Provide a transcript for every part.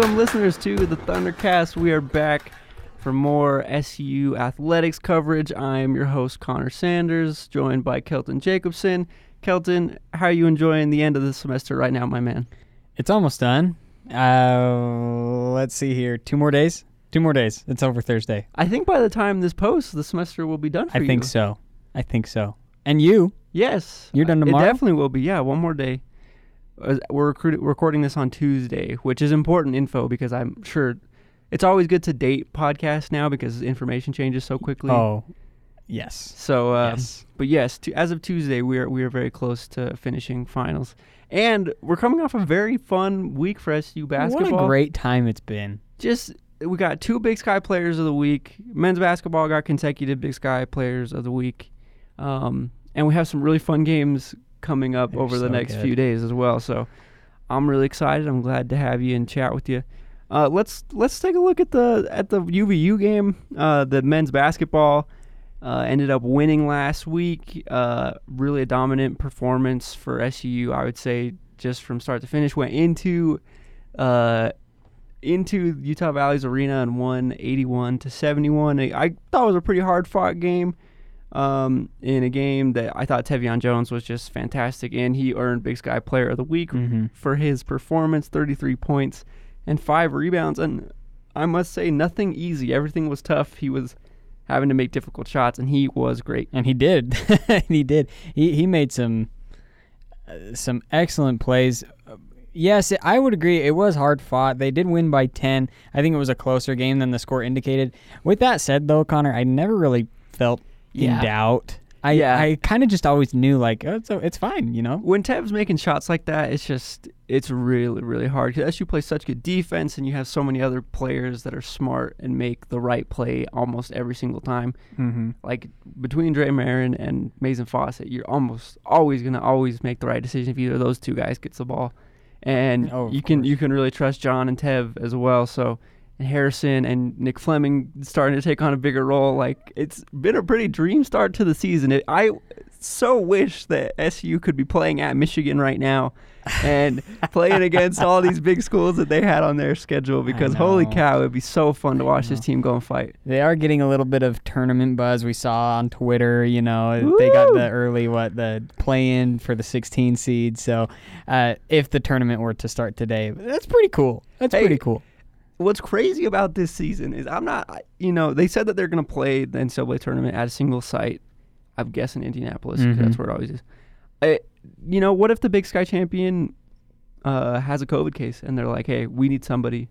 Welcome, listeners, to the Thundercast. We are back for more SU athletics coverage. I am your host, Connor Sanders, joined by Kelton Jacobson. Kelton, how are you enjoying the end of the semester right now, my man? It's almost done. Uh, let's see here. Two more days. Two more days. It's over Thursday. I think by the time this posts, the semester will be done for you. I you. think so. I think so. And you? Yes. You're done tomorrow. It tomorrow? definitely will be. Yeah, one more day. Uh, We're recording this on Tuesday, which is important info because I'm sure it's always good to date podcasts now because information changes so quickly. Oh, yes. So, um, yes. but yes, to, as of Tuesday, we are we are very close to finishing finals, and we're coming off a very fun week for SU basketball. What a great time it's been. Just we got two Big Sky Players of the Week. Men's basketball got consecutive Big Sky Players of the Week, um, and we have some really fun games coming up They're over the next good. few days as well. So, I'm really excited. I'm glad to have you and chat with you. Uh, let's let's take a look at the at the UVU game. Uh, the men's basketball uh, ended up winning last week. Uh, really a dominant performance for SU, I would say, just from start to finish. Went into uh, into Utah Valley's arena and won 81 to 71. I I thought it was a pretty hard fought game. Um, in a game that I thought Tevian Jones was just fantastic, and he earned Big Sky Player of the Week Mm-hmm. for his performance 33 points and five rebounds. And I must say, nothing easy. Everything was tough. He was having to make difficult shots, and he was great. And he did. he did. He he made some uh, some excellent plays. Yes, I would agree. It was hard fought. They did win by 10. I think it was a closer game than the score indicated. With that said, though, Connor, I never really felt Yeah. in doubt. I Yeah. I kind of just always knew like oh, it's it's fine, you know. When Tev's making shots like that, it's just it's really really hard because SU plays such good defense, and you have so many other players that are smart and make the right play almost every single time. Mm-hmm. Like between Dre Marin and Mason Fawcett, you're almost always gonna always make the right decision if either of those two guys gets the ball, and Oh, you can course. you can really trust John and Tev as well. So. And Harrison and Nick Fleming starting to take on a bigger role. Like it's been a pretty dream start to the season. It, I so wish that SU could be playing at Michigan right now and playing against all these big schools that they had on their schedule because holy cow, it'd be so fun to watch this team go and fight. They are getting a little bit of tournament buzz. We saw on Twitter, you know, they got the early what the play in for the 16 seed. So, uh, if the tournament were to start today, that's pretty cool. That's Hey, pretty cool. What's crazy about this season is I'm not, you know, they said that they're going to play the NCAA tournament at a single site. I'm guessing Indianapolis 'cause that's Mhm. That's where it always is. I, you know, what if the Big Sky champion uh, has a COVID case and they're like, hey, we need somebody.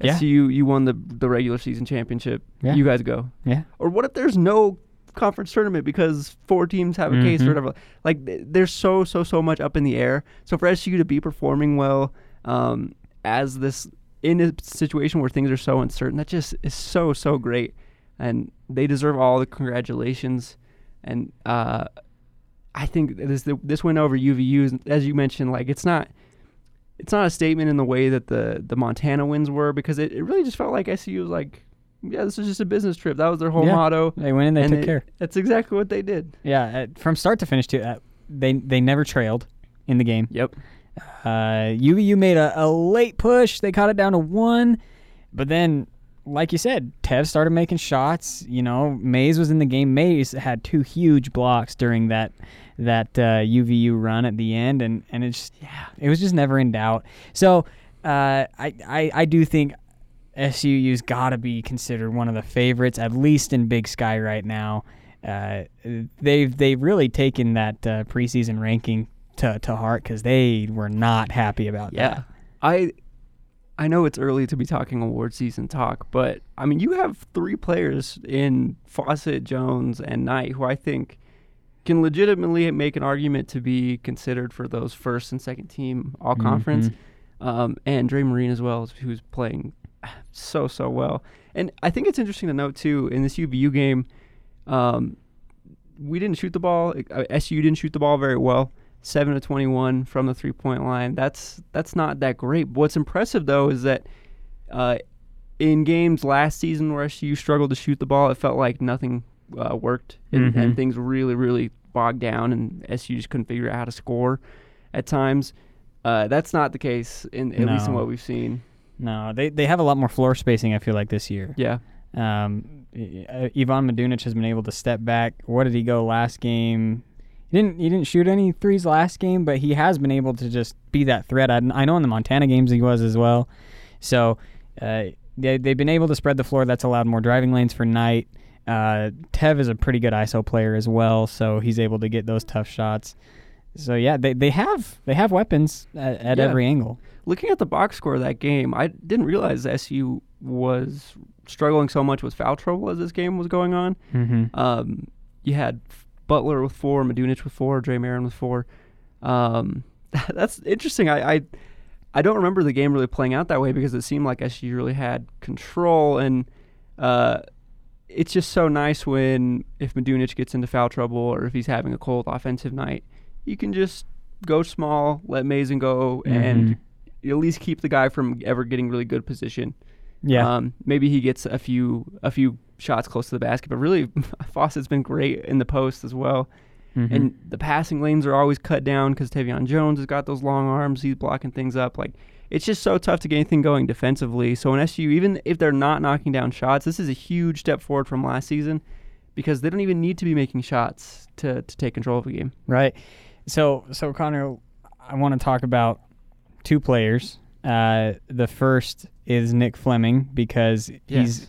Yeah. So you, you won the the regular season championship. Yeah. You guys go. Yeah. Or what if there's no conference tournament because four teams have a case or Mhm. whatever? Like th- there's so so so much up in the air. So for SU to be performing well um, as this in a situation where things are so uncertain, that just is so so great, and they deserve all the congratulations. And uh, I think this this win over UVU, as you mentioned, like it's not. It's not a statement in the way that the, the Montana wins were because it, it really just felt like SU was like, yeah, this is just a business trip. That was their whole Yeah. motto. They went in, they took care. That's exactly what they did. Yeah, from start to finish, too. Uh, they they never trailed in the game. Yep. Uh, UVU made a, a late push. They caught it down to one, but then, like you said, Tev started making shots. You know, Mays was in the game. Mays had two huge blocks during that that uh, UVU run at the end, and and it's yeah, it was just never in doubt. So, uh, I, I I do think SUU's got to be considered one of the favorites, at least in Big Sky right now. Uh, they've they've really taken that uh, preseason ranking to, to heart because they were not happy about Yeah. that. I I know it's early to be talking award season talk, but I mean you have three players in Fawcett, Jones, and Knight who I think can legitimately make an argument to be considered for those first and second team all conference. Mhm. Um, and Dre Marine as well, who's playing so so well. And I think it's interesting to note too in this UVU game, um, we didn't shoot the ball. Uh, SU didn't shoot the ball very well. Seven to twenty-one from the three-point line. That's that's not that great. What's impressive though is that uh, in games last season where SU struggled to shoot the ball, it felt like nothing uh, worked and, and Mhm. things really really bogged down, and SU just couldn't figure out how to score at times. Uh, that's not the case in at least in what we've seen. No, they they have a lot more floor spacing. I feel like this year. Yeah. Um, I- Ivan Madunic has been able to step back. What did he go last game? He didn't he didn't shoot any threes last game, but he has been able to just be that threat. I, I know in the Montana games he was as well. So uh, they they've been able to spread the floor. That's allowed more driving lanes for Knight. Uh, Tev is a pretty good ISO player as well, so he's able to get those tough shots. So yeah, they, they have they have weapons at, at Yeah. every angle. Looking at the box score of that game, I didn't realize SU was struggling so much with foul trouble as this game was going on. Mm-hmm. Um, you had Butler with four, Madunic with four, Dre Marin with four. Um, that's interesting. I, I I don't remember the game really playing out that way because it seemed like SU really had control, and uh, it's just so nice when if Madunic gets into foul trouble or if he's having a cold offensive night, you can just go small, let Mason go, and at least keep the guy from ever getting really good position. Yeah. Um, maybe he gets a few a few shots close to the basket, but really Fawcett's been great in the post as well. Mhm. And the passing lanes are always cut down because Tevian Jones has got those long arms. He's blocking things up. Like it's just so tough to get anything going defensively. So in SU, even if they're not knocking down shots, this is a huge step forward from last season because they don't even need to be making shots to to take control of the game. Right. So, so Connor, I want to talk about two players. Uh, the first is Nick Fleming because he's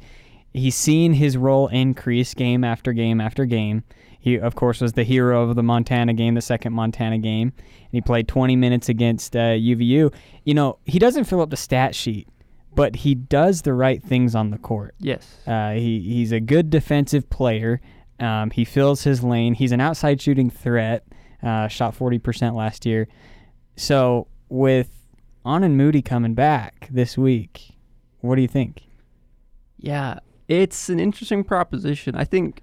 he's seen his role increase game after game after game. He, of course, was the hero of the Montana game, the second Montana game, and he played 20 minutes against uh, UVU. You know, he doesn't fill up the stat sheet, but he does the right things on the court. Yes. Uh, he he's a good defensive player. Um, he fills his lane. He's an outside shooting threat. Uh, shot forty percent last year. So with Aanen Moody coming back this week, what do you think? Yeah, it's an interesting proposition. I think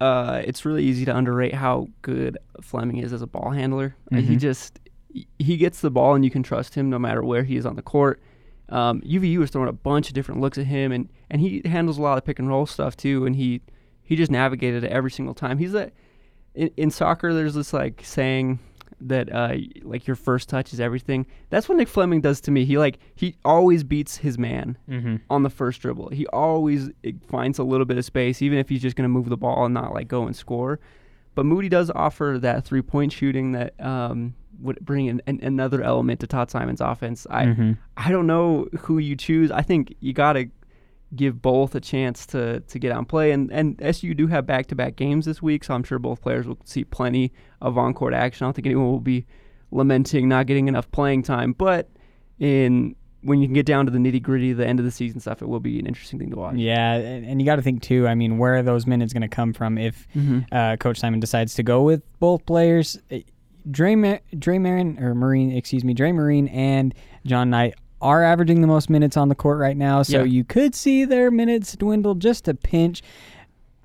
uh, it's really easy to underrate how good Fleming is as a ball handler. Uh, He Mhm. just he gets the ball and you can trust him no matter where he is on the court. Um, UVU is throwing a bunch of different looks at him, and, and he handles a lot of pick and roll stuff too. And he he just navigated it every single time. He's a in, in soccer. There's this like saying that uh, like your first touch is everything. That's what Nick Fleming does to me. He like he always beats his man Mm-hmm. on the first dribble. He always eh, finds a little bit of space, even if he's just going to move the ball and not like go and score. But Moody does offer that three point shooting that um, would bring in an, another element to Todd Simon's offense. I mm-hmm. I don't know who you choose. I think you got to give both a chance to to get on play. And and SU do have back to back games this week, so I'm sure both players will see plenty of on court action. I don't think anyone will be lamenting not getting enough playing time. But in when you can get down to the nitty gritty, the end of the season stuff, it will be an interesting thing to watch. Yeah, and, you got to think too. I mean, where are those minutes going to come from if Mm-hmm. uh, Coach Simon decides to go with both players? Dre, Ma- Dre Marin or Marine, excuse me, Dre Marine and John Knight are averaging the most minutes on the court right now, so Yeah. you could see their minutes dwindle just a pinch.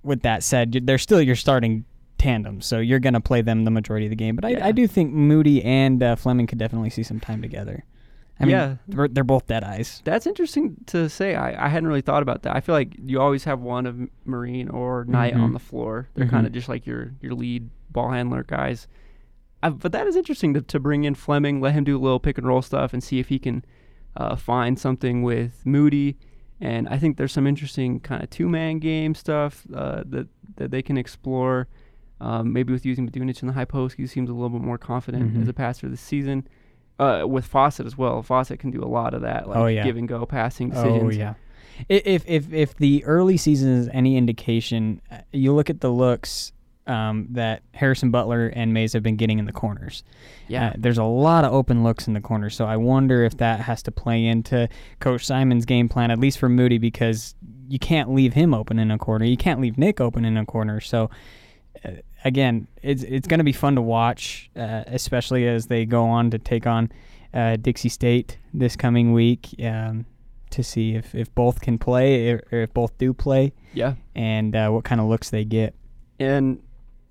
With that said, they're still your starting tandem, so you're going to play them the majority of the game. But I, Yeah. I do think Moody and uh, Fleming could definitely see some time together. I mean, Yeah. they're, they're both dead eyes. That's interesting to say. I, I hadn't really thought about that. I feel like you always have one of Marine or Knight Mhm. on the floor. They're Mhm. kind of just like your your lead ball handler guys. Uh, but that is interesting to, to bring in Fleming, let him do a little pick and roll stuff, and see if he can uh, find something with Moody. And I think there's some interesting kind of two man game stuff uh, that that they can explore. Um, maybe with using Madunic in the high post, he seems a little bit more confident Mhm. as a passer this season. Uh, with Fawcett as well. Fawcett can do a lot of that, like Oh, yeah. give and go passing decisions. Oh yeah. If if if the early season is any indication, uh, you look at the looks um, that Harrison Butler and Mays have been getting in the corners. Yeah. Uh, there's a lot of open looks in the corners, so I wonder if that has to play into Coach Simon's game plan, at least for Moody, because you can't leave him open in a corner. You can't leave Nick open in a corner. So uh, again, it's it's going to be fun to watch, uh, especially as they go on to take on uh, Dixie State this coming week. Um, to see if, if both can play or if both do play yeah. and uh, what kind of looks they get. And uh,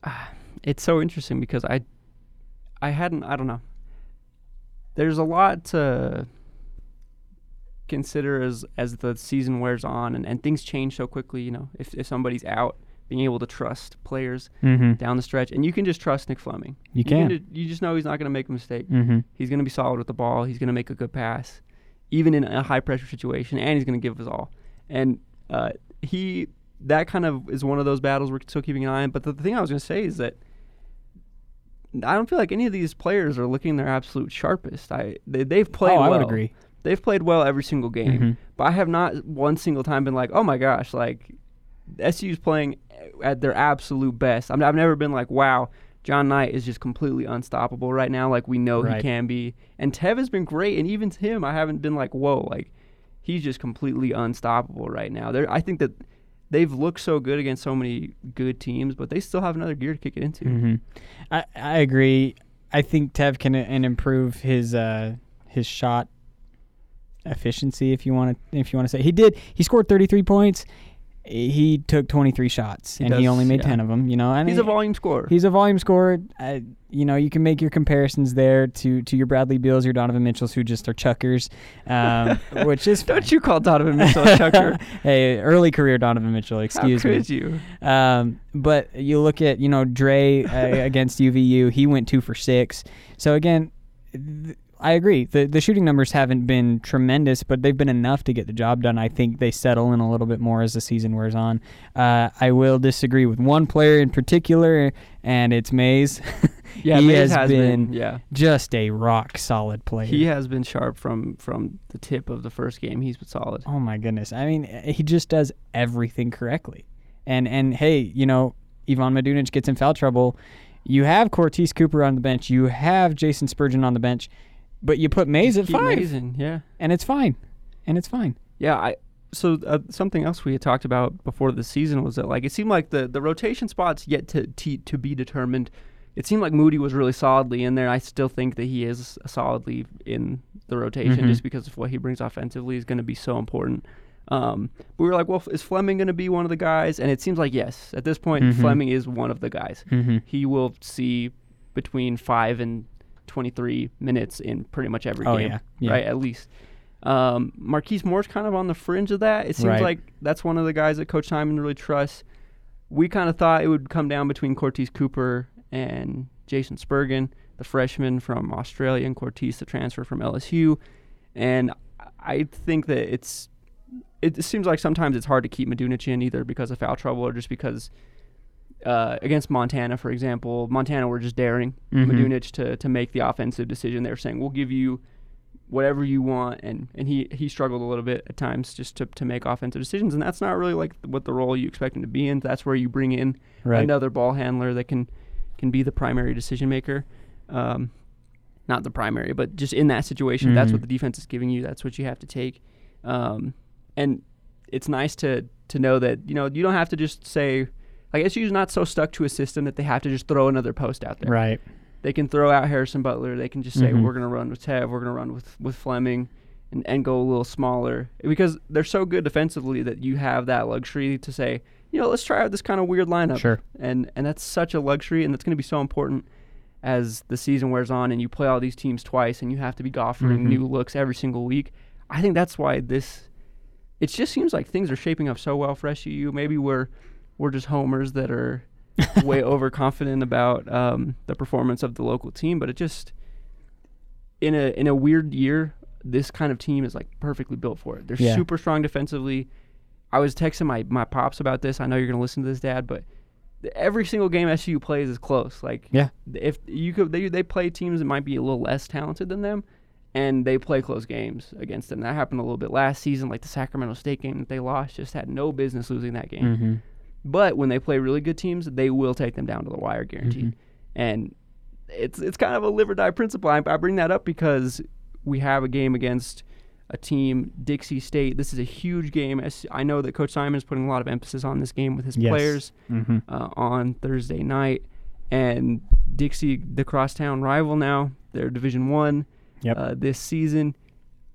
it's so interesting because I I hadn't I don't know. There's a lot to consider as as the season wears on and, and things change so quickly, you know. If if somebody's out, being able to trust players Mm-hmm. down the stretch and you can just trust Nick Fleming. You can. ju- you just know he's not going to make a mistake. Mm-hmm. He's going to be solid with the ball. He's going to make a good pass. even in a high pressure situation, and he's going to give his all. And uh, he that kind of is one of those battles we're still keeping an eye on. But the, the thing I was going to say is that I don't feel like any of these players are looking their absolute sharpest. I they, they've played oh, well. I would agree. They've played well every single game, Mhm. but I have not one single time been like, oh my gosh, like SU's playing at their absolute best. I I've never been like, wow, John Knight is just completely unstoppable right now, like we know Right. he can be. And Tev has been great, and even to him, I haven't been like, whoa, like he's just completely unstoppable right now. There, I think that they've looked so good against so many good teams, but they still have another gear to kick it into. hmm I, I agree. I think Tev can uh, and improve his uh, his shot efficiency if you want to if you want to say he did he scored 33 points he took 23 shots He and he only made yeah. 10 of them you know and He's he- a volume scorer. he's a volume scorer uh, you know you can make your comparisons there to to your Bradley beals your Donovan Mitchells who just are chuckers um, which is Don't you call Donovan Mitchell a chucker? hey early career Donovan Mitchell excuse How me you? um, but you look at you know Dre uh, against UVU, he went two for six. So again, th- I agree. the The shooting numbers haven't been tremendous, but they've been enough to get the job done. I think they settle in a little bit more as the season wears on. Uh, I will disagree with one player in particular, and it's Mays. Yeah, he Mays has, has been, been. Yeah, just a rock solid player. he has been sharp from from the tip of the first game. He's been solid. Oh my goodness! I mean, eh, he just does everything correctly. And and hey, you know, Ivan Madunic gets in foul trouble. You have Cortez Cooper on the bench. You have Jason Spurgin on the bench, but you put Mays at Keep five, yeah, and it's fine, and it's fine. yeah. I so uh, something else we had talked about before the season was that like it seemed like the the rotation spots yet to to, to be determined. It seemed like Moody was really solidly in there. I still think that he is solidly in the rotation Mhm. just because of what he brings offensively is going to be so important. Um, but we were like, well, is Fleming going to be one of the guys? And it seems like yes. At this point, Mhm. Fleming is one of the guys. Mm-hmm. he will see between five and 23 minutes in pretty much every Oh game, yeah, yeah. right? At least. Um, Marquise Moore's kind of on the fringe of that. It seems Right. like that's one of the guys that Coach Simon really trusts. We kind of thought it would come down between Cortez Cooper and Jason Spurgin, the freshman from Australia, and Cortez, the transfer from LSU. And I think that it's it seems like sometimes it's hard to keep Madunic in either because of foul trouble or just because uh, against Montana, for example, Montana were just daring Mhm. Madunic to to make the offensive decision. They were saying, "We'll give you whatever you want," and and he he struggled a little bit at times just to to make offensive decisions, and that's not really like what the role you expect him to be in. That's where you bring in Right. another ball handler that can can be the primary decision maker. Um, not the primary, but just in that situation, that's Mhm. what the defense is giving you. That's what you have to take. Um, and it's nice to to know that you know you don't have to just say. I guess you're not so stuck to a system that they have to just throw another post out there. Right. They can throw out Harrison Butler. They can just say Mhm. we're going to run with Tev. We're going to run with with Fleming, and and go a little smaller because they're so good defensively that you have that luxury to say, you know, let's try out this kind of weird lineup. Sure. And and that's such a luxury, and that's going to be so important as the season wears on, and you play all these teams twice, and you have to be offering Mhm. new looks every single week. I think that's why this. It just seems like things are shaping up so well for SUU. Maybe we're we're just homers that are way overconfident about um, the performance of the local team, but it just in a in a weird year, this kind of team is like perfectly built for it. They're Yeah. super strong defensively. I was texting my my pops about this. I know you're gonna listen to this, Dad, but every single game SU plays is close. Like Yeah. if you could, they they play teams that might be a little less talented than them, and they play close games against them. That happened a little bit last season, like the Sacramento State game that they lost. Just had no business losing that game. Mm-hmm. But when they play really good teams, they will take them down to the wire, guaranteed. Mhm. And it's it's kind of a live or die principle. I, I bring that up because we have a game against a team, Dixie State. This is a huge game. I know that Coach Simon is putting a lot of emphasis on this game with his Yes. players Mm-hmm. uh, on Thursday night. And Dixie, the crosstown rival now, they're Division One Yep. uh, this season.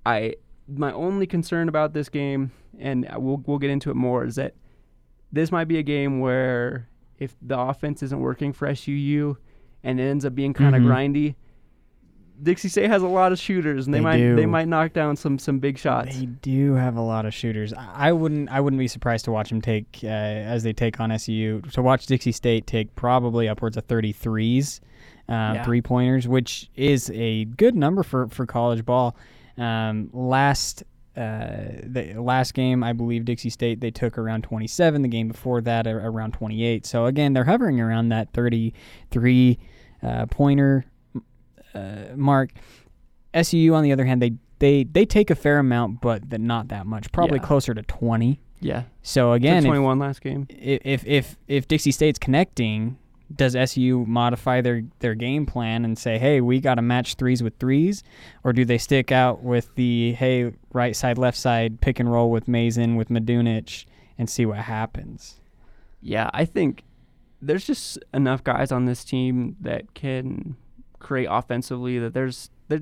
I my only concern about this game, and we'll we'll get into it more, is that this might be a game where if the offense isn't working for SUU and it ends up being kind of Mhm. grindy, Dixie State has a lot of shooters, and they, They might they might knock down some some big shots. They do have a lot of shooters. I I wouldn't. I wouldn't be surprised to watch them take uh, as they take on SU. To watch Dixie State take probably upwards of 33s, uh, Yeah. three pointers, which is a good number for for college ball. Um, last uh, the last game, I believe Dixie State they took around 27. The game before that, around 28. So again, they're hovering around that 33 uh, pointer uh, mark. SUU, on the other hand, they they they take a fair amount, but th- not that much. Probably Yeah. closer to 20. Yeah. So Again, again, if, 21 last game. If, if if if Dixie State's connecting, does SU modify their their game plan and say, "Hey, we got to match threes with threes," or do they stick out with the "Hey, right side, left side, pick and roll with Mason with Madunic and see what happens"? Yeah, I think there's just enough guys on this team that can create offensively that there's there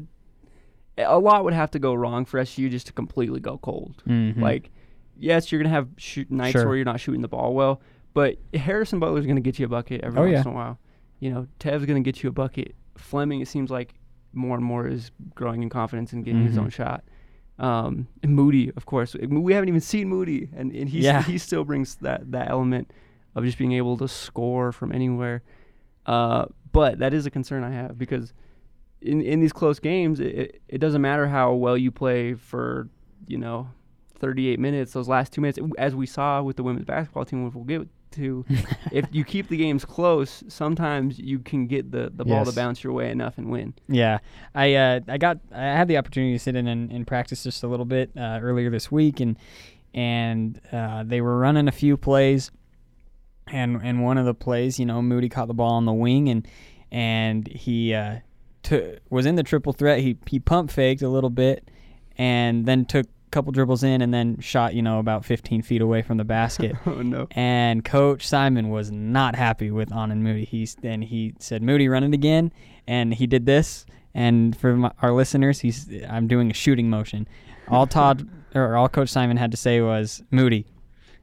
a lot would have to go wrong for SU just to completely go cold. Mhm. Like, yes, you're gonna have shoot nights Sure. where you're not shooting the ball well, but Harrison Butler's gonna get you a bucket every Oh, once yeah. in a while. You know, Tev's gonna get you a bucket. Fleming, it seems like more and more is growing in confidence and getting his Mhm. own shot. Um, and Moody, of course, we haven't even seen Moody, and, and he's, Yeah. he still brings that that element of just being able to score from anywhere. Uh, but that is a concern I have because in in these close games, it, it, it doesn't matter how well you play for you know 38 minutes. Those last two minutes, as we saw with the women's basketball team, which we'll get to, if you keep the games close, sometimes you can get the, the ball to bounce your way enough and win. Yeah, I uh, I got I had the opportunity to sit in and, and practice just a little bit uh, earlier this week, and and uh, they were running a few plays, and and one of the plays, you know, Moody caught the ball on the wing, and and he uh, took was in the triple threat. He he pump faked a little bit, and then took couple dribbles in, and then shot you know about 15 feet away from the basket. oh no! And Coach Simon was not happy with Aanen Moody. He's and he said, "Moody, run it again." And he did this. And for my, our listeners, he's I'm doing a shooting motion. All Todd or all Coach Simon had to say was Moody,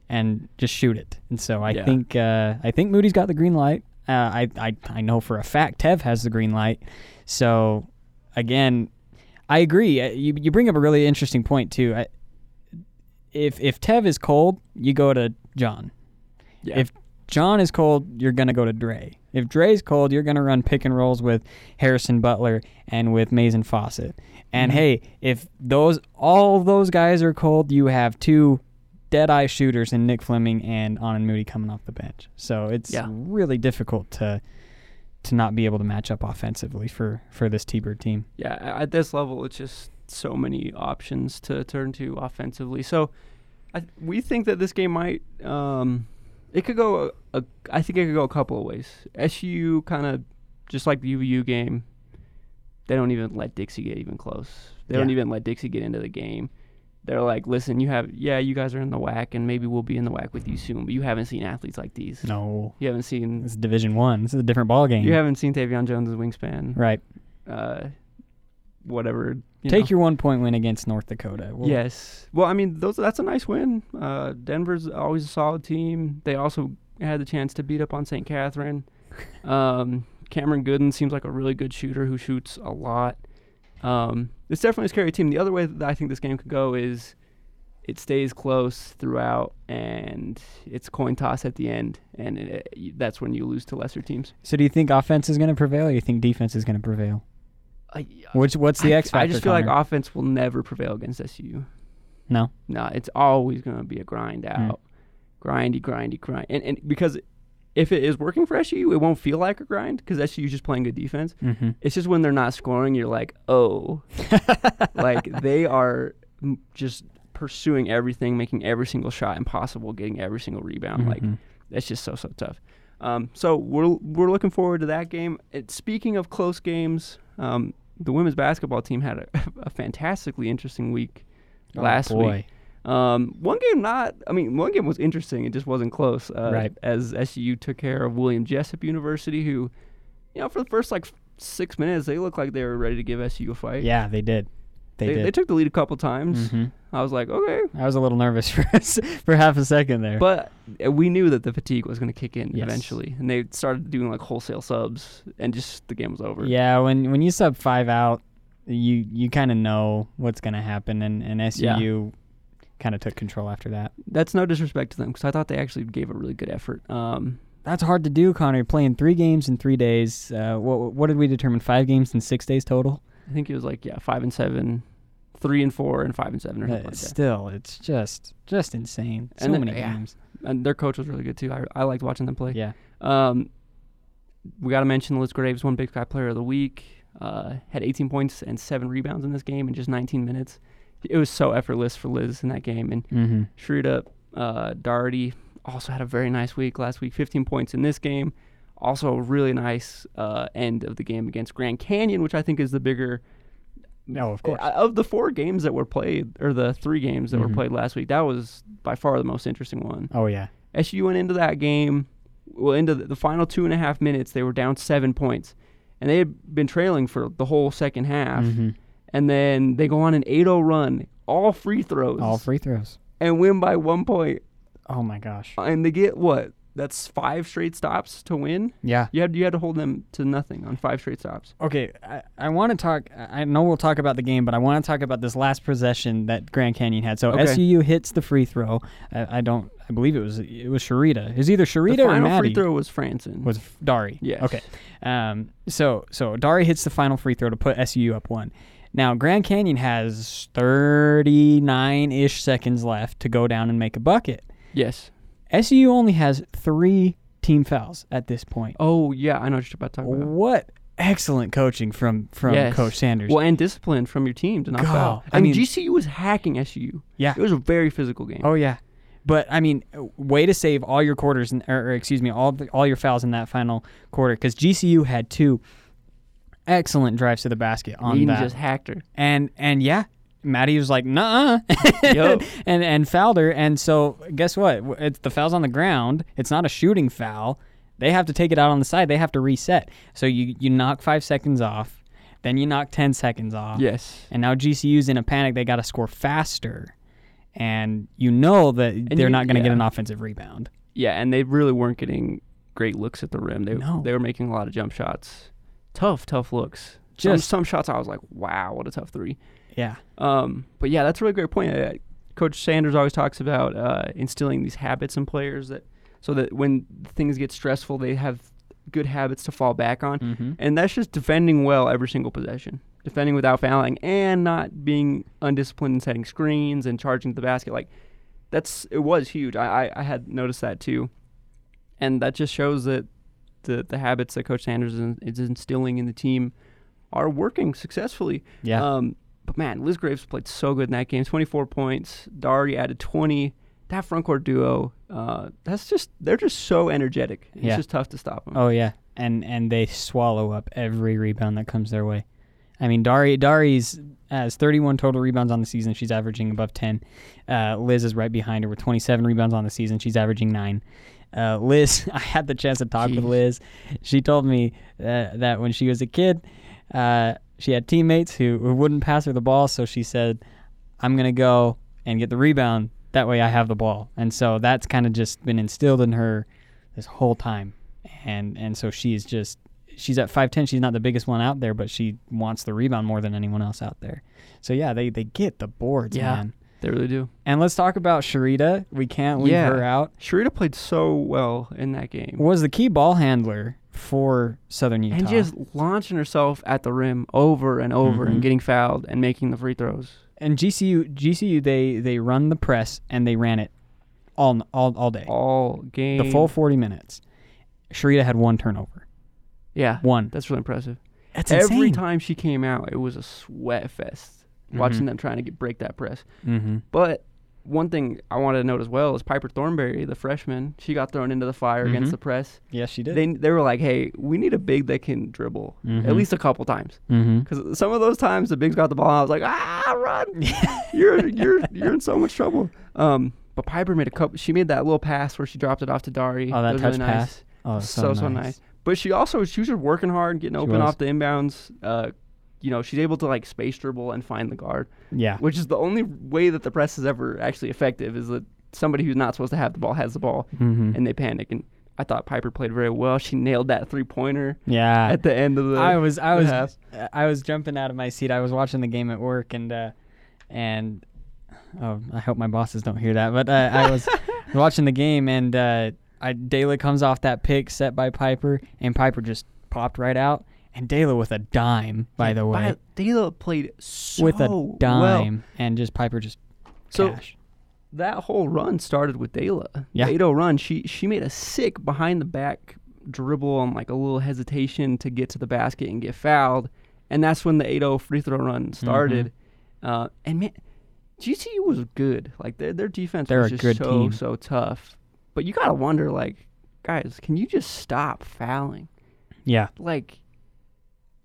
and just shoot it. And so I Yeah. think uh, I think Moody's got the green light. Uh, I, I I know for a fact Tev has the green light. So again, I agree. Uh, You you bring up a really interesting point too. I, if if Tev is cold, you go to John. Yeah. If John is cold, you're gonna go to Dre. If Dre's cold, you're gonna run pick and rolls with Harrison Butler and with Mason Fawcett. And Mhm. hey, if those all those guys are cold, you have two dead eye shooters in Nick Fleming and Aanen Moody coming off the bench. So it's Yeah. really difficult to to not be able to match up offensively for for this T-Bird team. yeah, at this level, it's just so many options to turn to offensively. So, I, we think that this game might, um, it could go. A, a, I think it could go a couple of ways. SU kind of just like the UVU game. They don't even let Dixie get even close. They don't even let Dixie get into the game. They're like, listen, you have, yeah, you guys are in the WAC, and maybe we'll be in the WAC with you soon. But you haven't seen athletes like these. No, You haven't seen. this is Division One. This is a different ball game. You haven't seen Tevian Jones's wingspan. right. Uh, whatever. you Take know. your one point win against North Dakota. We'll- Yes. Well, I mean, those that's a nice win. Uh, Denver's always a solid team. They also had the chance to beat up on St. Catherine. Um, Cameron Gooden seems like a really good shooter who shoots a lot. Um, it's definitely a scary team. The other way that I think this game could go is it stays close throughout, and it's coin toss at the end, and it, you- that's when you lose to lesser teams. So do you think offense is going to prevail, or do you think defense is going to prevail? I, Which what's the I, X factor? I just feel like offense will never prevail against SU. no. No, it's always going to be a grind Mm. out. Grindy, grindy, grind. And, and because if it is working for SU, it won't feel like a grind because SU is just playing good defense. Mm-hmm. It's just when they're not scoring, you're like, oh. like they are m- just pursuing everything, making every single shot impossible, getting every single rebound. Like Mhm. that's just so so tough. Um, so we're we're looking forward to that game. It, speaking of close games, um, the women's basketball team had a, a fantastically interesting week Oh, last boy. week. Um, one game not. I mean, one game was interesting. It just wasn't close. Uh, Right. As SU took care of William Jessup University, who, you know, for the first like six minutes, they looked like they were ready to give SU a fight. Yeah, they did. They, They, did. they took the lead a couple times. Mhm. I was like, okay, I was a little nervous for for half a second there. but uh, we knew that the fatigue was going to kick in Yes. eventually, and they started doing like wholesale subs, and just the game was over. yeah, when when you sub five out, you you kind of know what's going to happen, and and SU kind of took control after that. That's no disrespect to them because I thought they actually gave a really good effort. Um, That's hard to do, Connor. Playing three games in three days. Uh, what what did we determine? Five games in six days total. I think it was like yeah, five and seven, three and four and five and seven or Uh, something like that. still, it's just just insane. So And then- many yeah. games. And their coach was really good too. I, I liked watching them play. Yeah. Um, we got to mention Liz Graves, one Big Sky Player of the Week. Uh, had 18 points and seven rebounds in this game in just 19 minutes. It was so effortless for Liz in that game. And Mm-hmm. Shrita uh, Doherty also had a very nice week last week. 15 points in this game. Also a really nice uh, end of the game against Grand Canyon, which I think is the bigger No, of course. uh, of the four games that were played, or the three games that were Mhm. played last week. That was by far the most interesting one. oh yeah. SU went into that game, well, into the, final two and a half minutes, they were down seven points, and they had been trailing for the whole second half. Mhm. And then they go on an 8-0 run, all free throws, All free throws. and win by one point. Oh my gosh. And they get what? That's five straight stops to win. Yeah. You had you had to hold them to nothing on five straight stops. Okay, I, I want to talk. I know we'll talk about the game, but I want to talk about this last possession that Grand Canyon had. So Okay. SUU hits the free throw. I, I don't. I believe it was it was Sharita. It was either The Sharita or the final Maddie. free throw was Franson. was Dari. Yes. Okay. Um. So so Dari hits the final free throw to put SUU up one. Now Grand Canyon has 39 ish seconds left to go down and make a bucket. yes. SUU only has three team fouls at this point. Oh yeah, I know what you're about to talk about. What excellent coaching from from Yes. Coach Sanders. Well, and discipline from your team to not God, foul. I I, mean, mean- GCU was hacking SU. Yeah. It was a very physical game. Oh yeah, but I mean, way to save all your quarters, in, or, or excuse me, all the, all your fouls in that final quarter because GCU had two excellent drives to the basket on Eden that, just hacked her. and and yeah, Maddie was like, nah, and and fouled her, and so guess what? It's the foul's on the ground. It's not a shooting foul. They have to take it out on the side. They have to reset. So you you knock five seconds off, then you knock ten seconds off. Yes. And now GCU's in a panic. They got to score faster. And you know that they're you- not going to get an offensive rebound. Yeah, and they really weren't getting great looks at the rim. They No. they were making a lot of jump shots. Tough, tough looks. Just- some, some shots I was like, wow, what a tough three. Yeah. Um, but yeah, that's a really great point. Uh, Coach Sanders always talks about uh, instilling these habits in players that so that when things get stressful, they have good habits to fall back on. Mm-hmm. And that's just defending well every single possession, defending without fouling, and not being undisciplined and setting screens and charging the basket. Like that's it was huge. I, I, I had noticed that too, and that just shows that the the habits that Coach Sanders is, instilling in the team are working successfully. Yeah. Um, but man, Liz Graves played so good in that game. 24 points. Dari added 20. That front court duo, uh, that's just they're just so energetic. It's Yeah. just tough to stop them. oh yeah. And and they swallow up every rebound that comes their way. I mean, Dari Dari's has 31 total rebounds on the season. She's averaging above 10. Uh, Liz is right behind her with 27 rebounds on the season. She's averaging nine. Uh, Liz, I had the chance to talk with Liz. She told me uh, that when she was a kid, uh, she had teammates who, who wouldn't pass her the ball. So she said, I'm going to go and get the rebound. That way I have the ball. And so that's kind of just been instilled in her this whole time. And, and so she's just she's at 5'10 she's not the biggest one out there but she wants the rebound more than anyone else out there so yeah they, they get the boards Yeah. man They really do. and let's talk about sharita we can't leave Yeah. her out Sharita played so well in that game. was the key ball handler for southern utah and just launching herself at the rim over and over Mhm. and getting fouled and making the free throws. and gcu gcu they they run the press and they ran it all all, all day All game. the full 40 minutes sharita had one turnover Yeah. one That's really impressive. that's Every insane. time she came out, it was a sweat fest watching them trying to get break that press. mm-hmm. But one thing I wanted to note as well is Piper Thornberry, the freshman, she got thrown into the fire Mhm. against the press. yes she did They they were like, "Hey, we need a big that can dribble Mhm. at least a couple times." mm-hmm. Because some of those times the bigs got the ball, I was like, "Ah, run! you're you're you're in so much trouble." Um, but Piper made a couple. She made that little pass where she dropped it off to Dari. Oh, that was touch really pass? nice. oh so so nice. But she also she was just working hard, getting She open was. off the inbounds. Uh, you know, she's able to like space dribble and find the guard, yeah which is the only way that the press is ever actually effective. Is that somebody who's not supposed to have the ball has the ball mm-hmm. and they panic. And I thought Piper played very well. She nailed that three pointer yeah at the end of the. I was I was half. I was jumping out of my seat. I was watching the game at work and uh, and oh, I hope my bosses don't hear that. But uh, I was watching the game and uh, I Dela comes off that pick set by Piper and Piper just popped right out And Dela with a dime, by the way, Dela played so with a well. dime, and just Piper just So cash. that whole run started with Dela. Yeah. 8 run, she she made a sick behind the back dribble on like a little hesitation to get to the basket and get fouled. And that's when the 8-0 free throw run started. Mm-hmm. Uh, and man, GCU was good. Like their their defense They're was just so team. so tough. But you gotta wonder, like, guys, can you just stop fouling? Yeah, Like,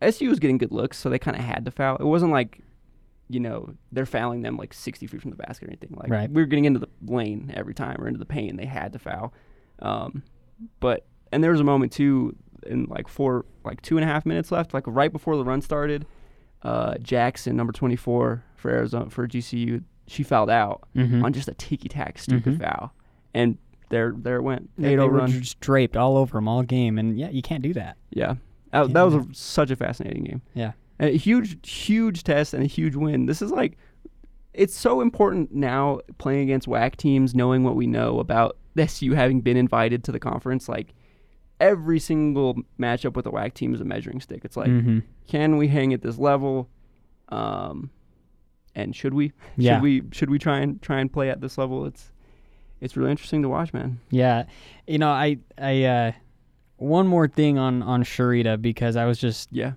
SU was getting good looks, so they kind of had to foul. It wasn't like, you know, they're fouling them like 60 feet from the basket or anything. Like, Right. we were getting into the lane every time or into the paint, and they had to foul. Um, but and there was a moment too, in like four, like two and a half minutes left, like right before the run started. Uh, Jackson, number 24 for Arizona for GCU, she fouled out mm-hmm. on just a ticky tack stupid Mhm. foul, and there there it went. they, 8-0 they were run. just draped all over them all game, and yeah, you can't do that. Yeah, that, that was a, such a fascinating game. Yeah. And a huge, huge test and a huge win. This is like, it's so important now playing against WAC teams, knowing what we know about SU having been invited to the conference. Like every single matchup with a WAC team is a measuring stick. It's like, mm-hmm. can we hang at this level? Um, and should we? Yeah, Should we? Should we try and try and play at this level? It's it's really interesting to watch, man. yeah. You know, I, I, uh, one more thing on on Sharita because I was just Yeah.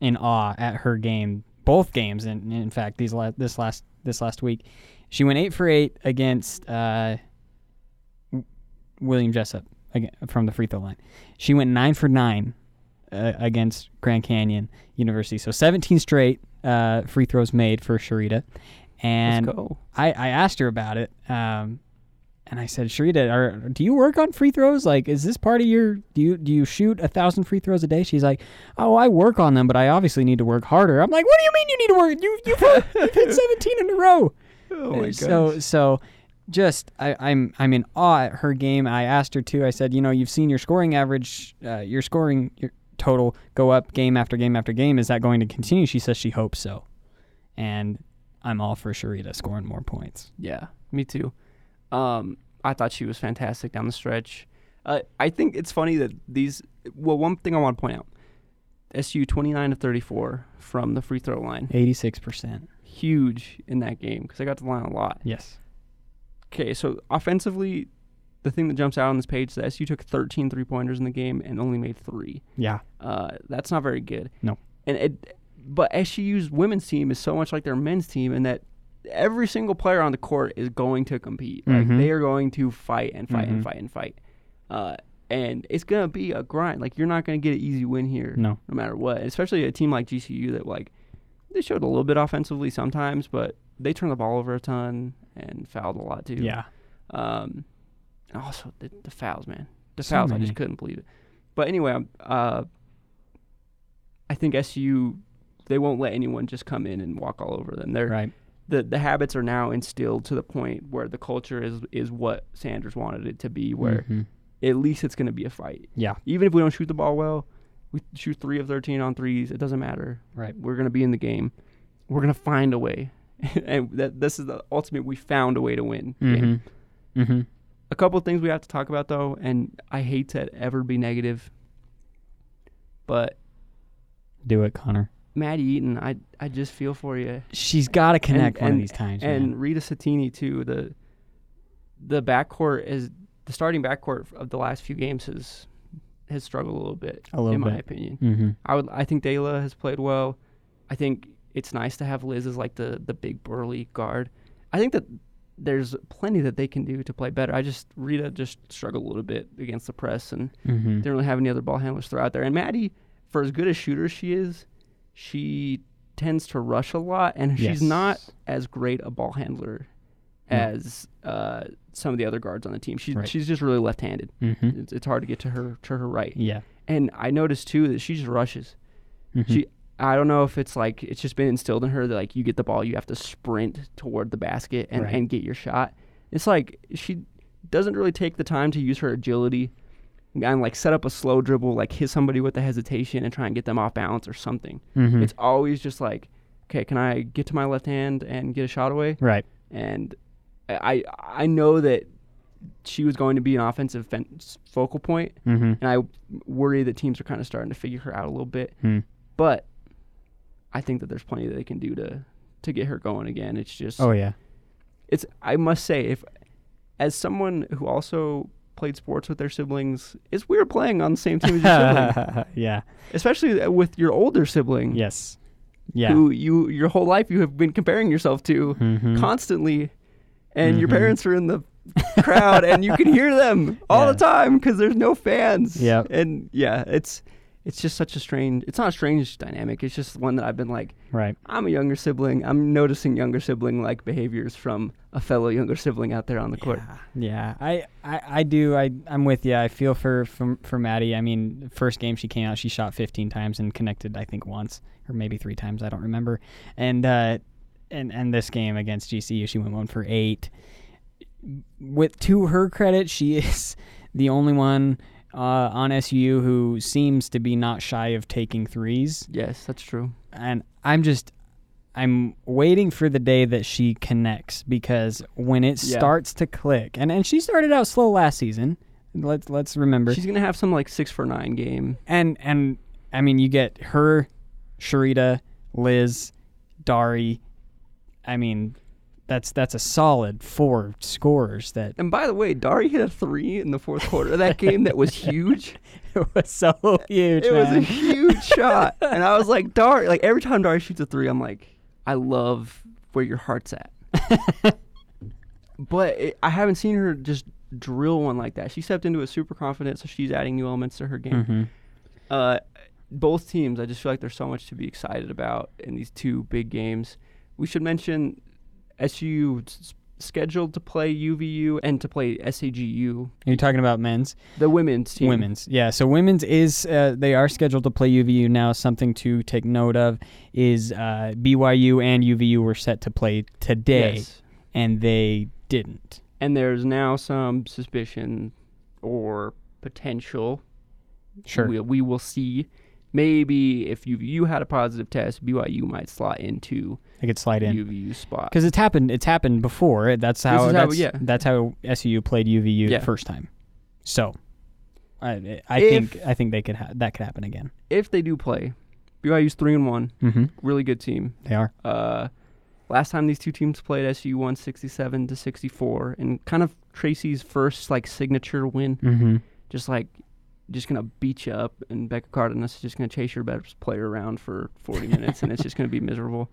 in awe at her game, both games. And in fact, these la- this last this last week, she went eight for eight against uh, William Jessup again, from the free throw line. She went nine for nine uh, against Grand Canyon University. So 17 straight uh, free throws made for Sharita. And Let's go. I, I asked her about it. Um, and I said, Sharita, are, do you work on free throws? Like, is this part of your do you do you shoot a thousand free throws a day? She's like, Oh, I work on them, but I obviously need to work harder. I'm like, What do you mean you need to work? You you've, hit- you've hit 17 in a row. Oh my god. so so just I, I'm I'm in awe at her game. I asked her too. I said, you know, you've seen your scoring average, uh, your scoring your total go up game after game after game. Is that going to continue? She says she hopes so, and I'm all for Sharita scoring more points. Yeah, me too. Um, I thought she was fantastic down the stretch. Uh, I think it's funny that these. Well, one thing I want to point out: SU twenty nine to thirty four from the free throw line, Eighty six percent. huge in that game because I got to the line a lot. Yes. Okay, so offensively, the thing that jumps out on this page is that SU took 13 three pointers in the game and only made three. Yeah. Uh, that's not very good. No. And it, but SU's women's team is so much like their men's team in that every single player on the court is going to compete. Like Mhm. they are going to fight and fight Mhm. and fight and fight. Uh, and it's gonna be a grind. Like you're not gonna get an easy win here, No. no matter what. Especially a team like GCU that like they showed a little bit offensively sometimes, but they turned the ball over a ton and fouled a lot too. Yeah. Um, and also the, the fouls, man. The So fouls, I just couldn't believe it. But anyway, um, uh, I think SU they won't let anyone just come in and walk all over them. They're Right. The the habits are now instilled to the point where the culture is is what Sanders wanted it to be. Where Mhm. at least it's going to be a fight. Yeah. Even if we don't shoot the ball well, we shoot three of thirteen on threes. It doesn't matter. Right. We're going to be in the game. We're going to find a way, and that this is the ultimate. We found a way to win. Mm-hmm. Mm-hmm. A couple of things we have to talk about though, and I hate to ever be negative, but Do it, Connor. Maddie Eaton, I I just feel for you, She's got to connect one and- of these times. and man. Rita Satini too. The the backcourt is the starting backcourt of the last few games has has struggled a little bit, A little in my opinion. Mm-hmm. I would I think Dela has played well. I think it's nice to have Liz as like the the big burly guard. I think that there's plenty that they can do to play better. I just Rita just struggled a little bit against the press and Mm-hmm. didn't really have any other ball handlers throw out there. And Maddie, for as good a shooter as she is, she tends to rush a lot, and Yes. she's not as great a ball handler No. as uh, some of the other guards on the team. She's Right. she's just really left-handed. Mm-hmm. It's, it's hard to get to her to her right. Yeah. And I noticed too that she just rushes. Mhm. She I don't know if it's like it's just been instilled in her that like you get the ball, you have to sprint toward the basket and, Right. and get your shot. It's like she doesn't really take the time to use her agility and like set up a slow dribble, like hit somebody with a hesitation and try and get them off balance or something. Mhm. It's always just like, okay, can I get to my left hand and get a shot away? right. And I I know that she was going to be an offensive fen- focal point, Mm-hmm. and I worry that teams are kind of starting to figure her out a little bit. Hmm. But I think that there's plenty that they can do to to get her going again. It's just Oh yeah. it's I must say if as someone who also played sports with their siblings, it's weird playing on the same team as your sibling, yeah. especially with your older sibling. Yes. Yeah. Who you your whole life you have been comparing yourself to Mhm. constantly, and your Mhm. parents are in the crowd and you can hear them all Yeah. the time because there's no fans. Yep. And yeah, it's it's just such a strange. It's not a strange dynamic. It's just one that I've been like, Right. I'm a younger sibling. I'm noticing younger sibling like behaviors from a fellow younger sibling out there on the court. Yeah, I, I, I do. I, I'm with you. I feel for, for for Maddie. I mean, first game she came out, she shot 15 times and connected, I think once or maybe three times. I don't remember. And uh, and and this game against GCU, she went one for eight. With to her credit, she is the only one uh, on SU who seems to be not shy of taking threes Yes, that's true. and I'm just I'm waiting for the day that she connects because when it Yeah. starts to click, and and she started out slow last season. Let's let's remember. She's gonna have some like six for nine game. and and I mean, you get her, Sharita, Liz, Dari. I mean, that's that's a solid four scorers that And by the way, Dari hit a three in the fourth quarter of that game that was huge. it was so huge. It was a huge shot, and I was like, Dari. Like every time Dari shoots a three, I'm like, I love where your heart's at. but it, I haven't seen her just drill one like that. She stepped into it super confident, so she's adding new elements to her game. Mhm. Uh, both teams, I just feel like there's so much to be excited about in these two big games. We should mention SU scheduled to play UVU and to play SAGU, Are You're talking about men's. the women's team. Women's, yeah. So women's is uh, they are scheduled to play UVU now. Something to take note of is uh, BYU and UVU were set to play today, Yes. and they didn't. And there's now some suspicion or potential. Sure. We, we will see. Maybe if UVU had a positive test, BYU might slot into They could slide in UVU's spot. because it's happened. It's happened before. That's how. that's, yeah. that's how SU played UVU Yeah. the first time. So, I I If- think I think they could ha- that could happen again. If they do play, BYU's three and one, Mm-hmm. really good team. They are. Uh, last time these two teams played, SU won 67 to 64, and kind of Tracy's first like signature win. Mm-hmm. Just like, just gonna beat you up, and Becca Cardenas is just gonna chase your best player around for 40 minutes, and it's just gonna be miserable.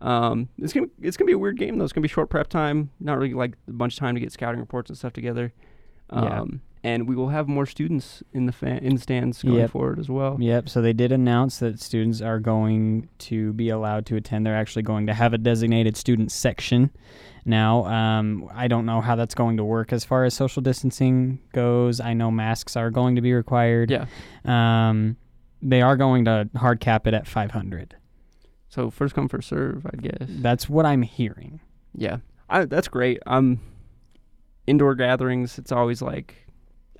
Um, it's gonna it's gonna be a weird game though. It's gonna be short prep time, not really like a bunch of time to get scouting reports and stuff together. Um, Yeah. And we will have more students in the fan in stands going Yep. forward as well. Yep. So they did announce that students are going to be allowed to attend. They're actually going to have a designated student section. Now, um, I don't know how that's going to work as far as social distancing goes. I know masks are going to be required. Yeah. Um, they are going to hard cap it at 500. So first come first serve, I guess. That's what I'm hearing. Yeah, I, that's great. Um, indoor gatherings, it's always like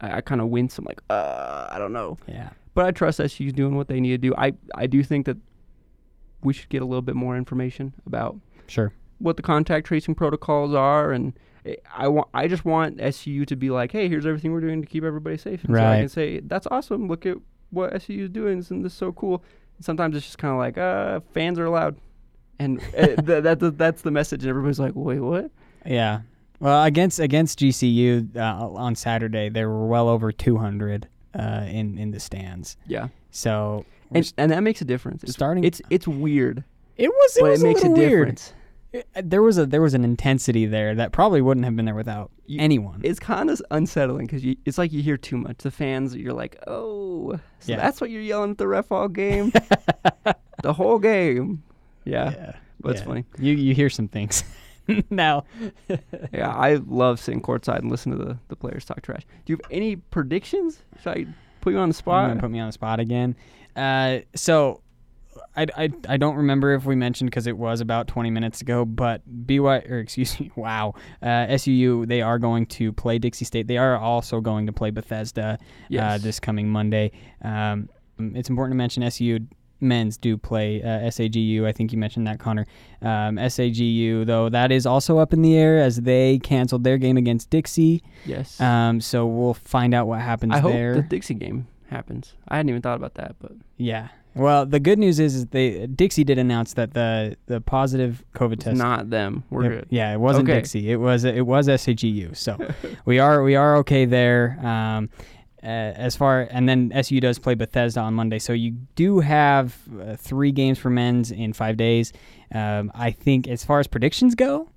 I, I kind of wince. I'm like, uh, I don't know, Yeah. but I trust SU's doing what they need to do. I I do think that we should get a little bit more information about Sure. what the contact tracing protocols are, and I- I want I just want SU to be like, hey, here's everything we're doing to keep everybody safe, and so I Right. can say that's awesome. Look at what SU is doing, Isn't this so cool. And sometimes it's just kind of like, uh, fans are allowed. And uh, th- that, that's the message, and everybody's like, "Wait, what?" Yeah. Well, against against GCU uh, on Saturday, there were well over 200 uh, in in the stands. Yeah, So and, and that makes a difference. It's, starting- it's it's weird, It was. It but was it makes a little difference. It- uh, there was a there was an intensity there that probably wouldn't have been there without You- anyone. It's kind of unsettling because it's like you hear too much. The fans, you're like, "Oh, so Yeah. that's what you're yelling at the ref all game, the whole game." Yeah, but it's funny. You you hear some things now. Yeah, I love sitting courtside and listening to the, the players talk trash. Do you have any predictions? Should I put you on the spot? put me on the spot again. Uh, so. I, I, I don't remember if we mentioned because it was about 20 minutes ago, but BY or excuse me, wow, uh, SUU they are going to play Dixie State. They are also going to play Bethesda uh, this coming Monday. Um, it's important to mention SU men's do play uh, SAGU. I think you mentioned that, Connor. Um, SAGU, though, that is also up in the air as they canceled their game against Dixie. Yes. Um, so we'll find out what happens I hope there. the Dixie game happens. I hadn't even thought about that, but yeah. Well, the good news is, is they Dixie did announce that the the positive COVID it's test. not them. We're it- good. Yeah, it wasn't Okay. Dixie. It was it was SAGU. So we are we are okay there. Um, as far and then SU does play Bethesda on Monday, so you do have uh, three games for men's in five days. Um, I think as far as predictions go,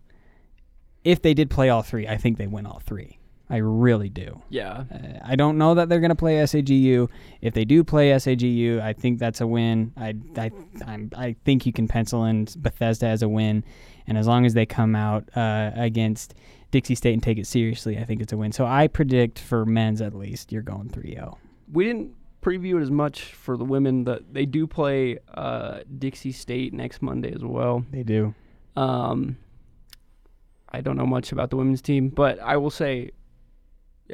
if they did play all three, I think they win all three. I really do. Yeah. Uh, I don't know that they're going to play SAGU. If they do play SAGU, I think that's a win. I, I, I'm, I think you can pencil in Bethesda as a win. And as long as they come out uh, against Dixie State and take it seriously, I think it's a win. So I predict for men's at least, you're going oh. 3 0. We didn't preview it as much for the women. That they do play uh, Dixie State next Monday as well. They do. Um, I don't know much about the women's team, but I will say,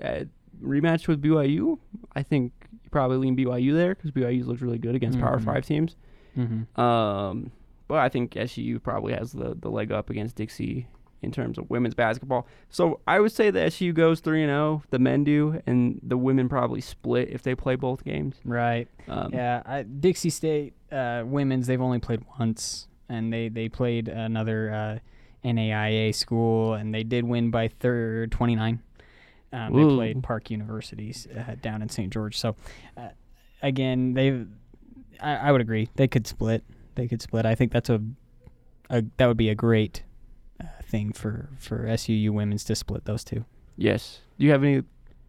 uh, rematch with BYU. I think you probably lean BYU there because BYU's looked really good against Power Mhm. Five teams. Mm-hmm. Um, but I think SU probably has the the leg up against Dixie in terms of women's basketball. So I would say the SU goes three and zero. The men do, and the women probably split if they play both games. Right. Um, Yeah, I, Dixie State uh, women's they've only played once, and they they played another uh, NAIA school, and they did win by third twenty nine. Um, they played Park Universities uh, down in St. George. So uh, again, they I, I would agree they could split. They could split. I think that's a, a that would be a great thing for for SUU women's to split those two. Yes. Do you have any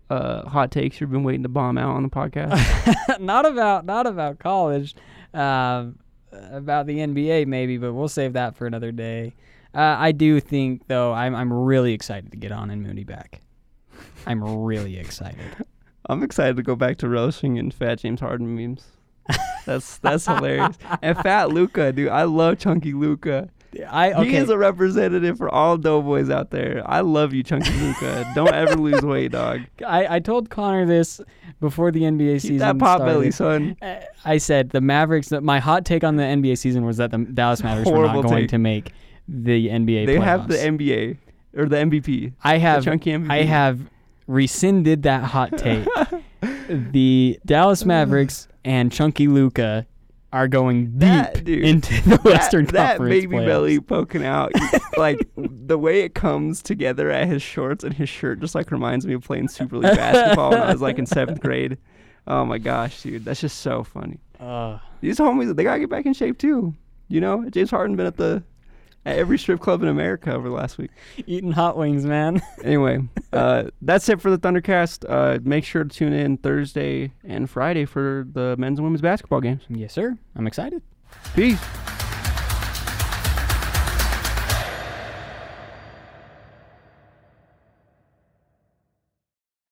uh, hot takes you've been waiting to bomb out on the podcast? not about not about college, um, about the NBA maybe, but we'll save that for another day. Uh, I do think though I'm I'm really excited to get on Aanen Moody back. I'm really excited. I'm excited to go back to roasting and Fat James Harden memes. That's that's hilarious. And Fat Luka, dude, I love Chunky Luka. I okay. He is a representative for all doughboys out there. I love you, Chunky Luka. Don't ever lose weight, dog. I, I told Connor this before the NBA Keep season that pot started. belly, son. Uh, I said the Mavericks. My hot take on the NBA season was that the Dallas Mavericks were not going take. to make the NBA. They have the. NBA or the MVP. I have chunky MVP. I have rescinded that hot take. the Dallas Mavericks and Chunky Luka are going deep That, dude, into the Western that, that baby playoffs. belly poking out, like the way it comes together at his shorts and his shirt, just like reminds me of playing Super League basketball when I was like in seventh grade. Oh my gosh, dude, that's just so funny. Uh, These homies, they gotta get back in shape too. You know, James Harden been at the at every strip club in America over the last week. eating hot wings, man. Anyway, uh, that's it for the Thundercast. Uh, make sure to tune in Thursday and Friday for the men's and women's basketball games. yes, sir. I'm excited. Peace.